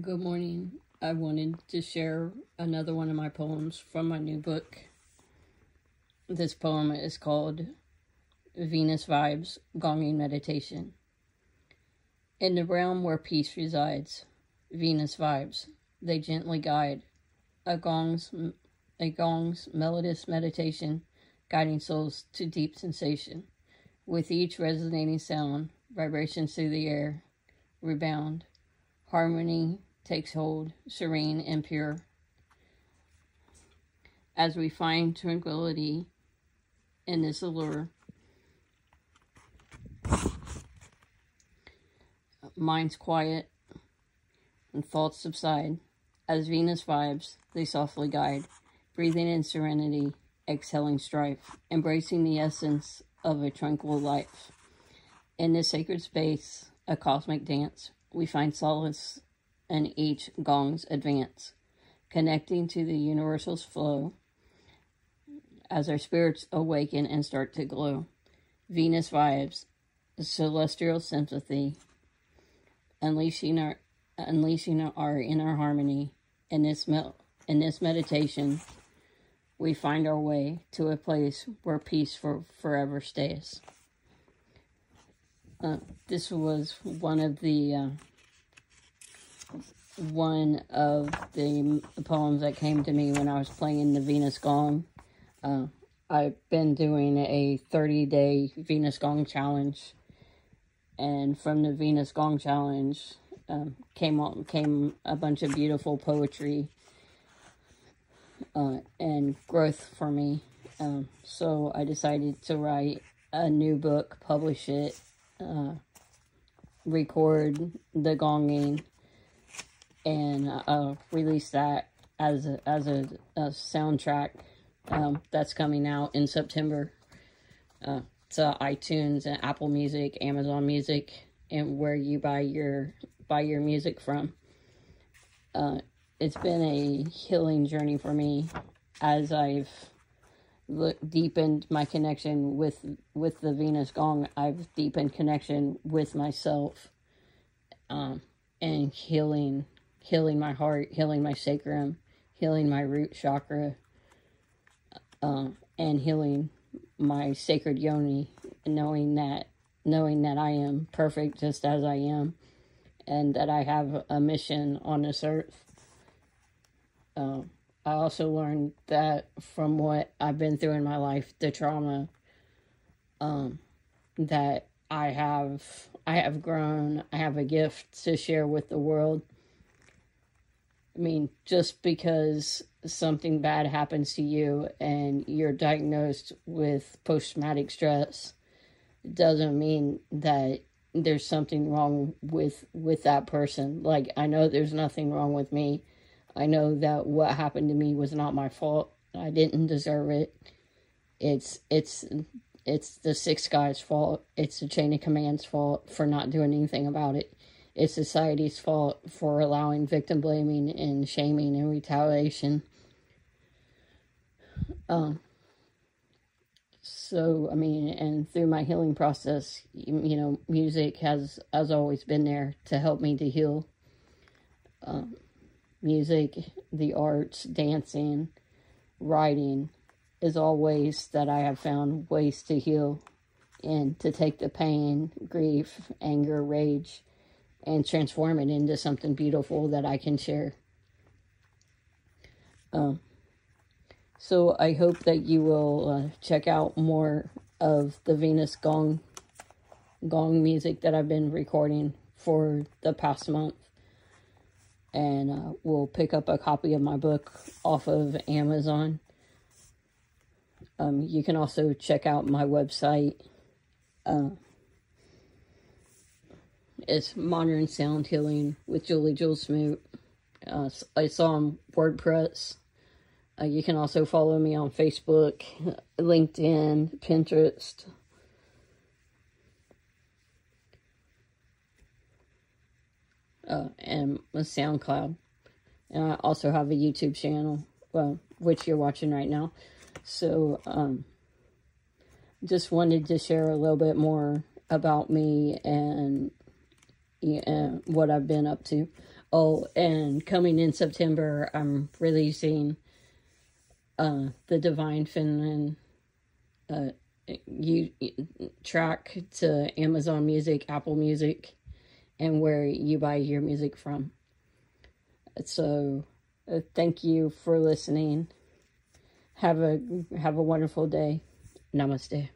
Good morning. I wanted to share another one of my poems from my new book. This poem is called Venus Vibes Gonging Meditation. In the realm where peace resides, Venus vibes, they gently guide. A gong's, a gong's melodious meditation, guiding souls to deep sensation. With each resonating sound, vibrations through the air rebound Harmony takes hold, serene and pure. As we find tranquility in this allure, minds quiet and thoughts subside. As Venus vibes, they softly guide, breathing in serenity, exhaling strife, embracing the essence of a tranquil life. In this sacred space, a cosmic dance, we find solace in each gong's advance, connecting to the universal's flow as our spirits awaken and start to glow. Venus vibes, celestial sympathy, unleashing our unleashing our inner harmony. In this in this meditation, we find our way to a place where peace for forever stays. Uh, this was one of the uh, one of the poems that came to me when I was playing the Venus Gong. Uh, I've been doing a 30 day Venus Gong challenge, and from the Venus Gong challenge um, came on, came a bunch of beautiful poetry uh, and growth for me. Um, so I decided to write a new book, publish it, uh, record the gonging, and uh, release that as a, as a, a soundtrack um, that's coming out in September uh, to iTunes and Apple Music, Amazon Music, and where you buy your buy your music from. Uh, it's been a healing journey for me as I've deepened my connection with with the Venus Gong. I've deepened connection with myself, um, and healing, healing my heart, healing my sacrum, healing my root chakra, uh, and healing my sacred yoni, knowing that knowing that I am perfect just as I am, and that I have a mission on this earth. Um, I also learned that from what I've been through in my life, the trauma, um, that I have, I have grown. I have a gift to share with the world. I mean, just because something bad happens to you and you're diagnosed with post traumatic stress doesn't mean that there's something wrong with with that person. Like I know there's nothing wrong with me I know that what happened to me was not my fault. I didn't deserve it. It's it's it's the six guys' fault. It's the chain of command's fault for not doing anything about it. It's society's fault for allowing victim blaming and shaming and retaliation. Um, so I mean, and through my healing process, you know, music has has always been there to help me to heal. Um, music, the arts, dancing, writing is all ways that I have found ways to heal and to take the pain, grief, anger, rage, and transform it into something beautiful that I can share. Um, so I hope that you will uh, check out more of the Venus Gong gong music that I've been recording for the past month and uh, we'll pick up a copy of my book off of Amazon. Um, you can also check out my website. Uh, it's Modern Sound Healing with Julie Jewels Smoot. Uh, it's on WordPress. Uh, you can also follow me on Facebook, LinkedIn, Pinterest. Uh, and a SoundCloud. And I also have a YouTube channel, well, which you're watching right now. So, um, just wanted to share a little bit more about me and, and what I've been up to. Oh, and coming in September, I'm releasing uh, the Divine Feminine uh, you track to Amazon Music, Apple Music, and where you buy your music from. So, uh, thank you for listening. Have a have a wonderful day. Namaste.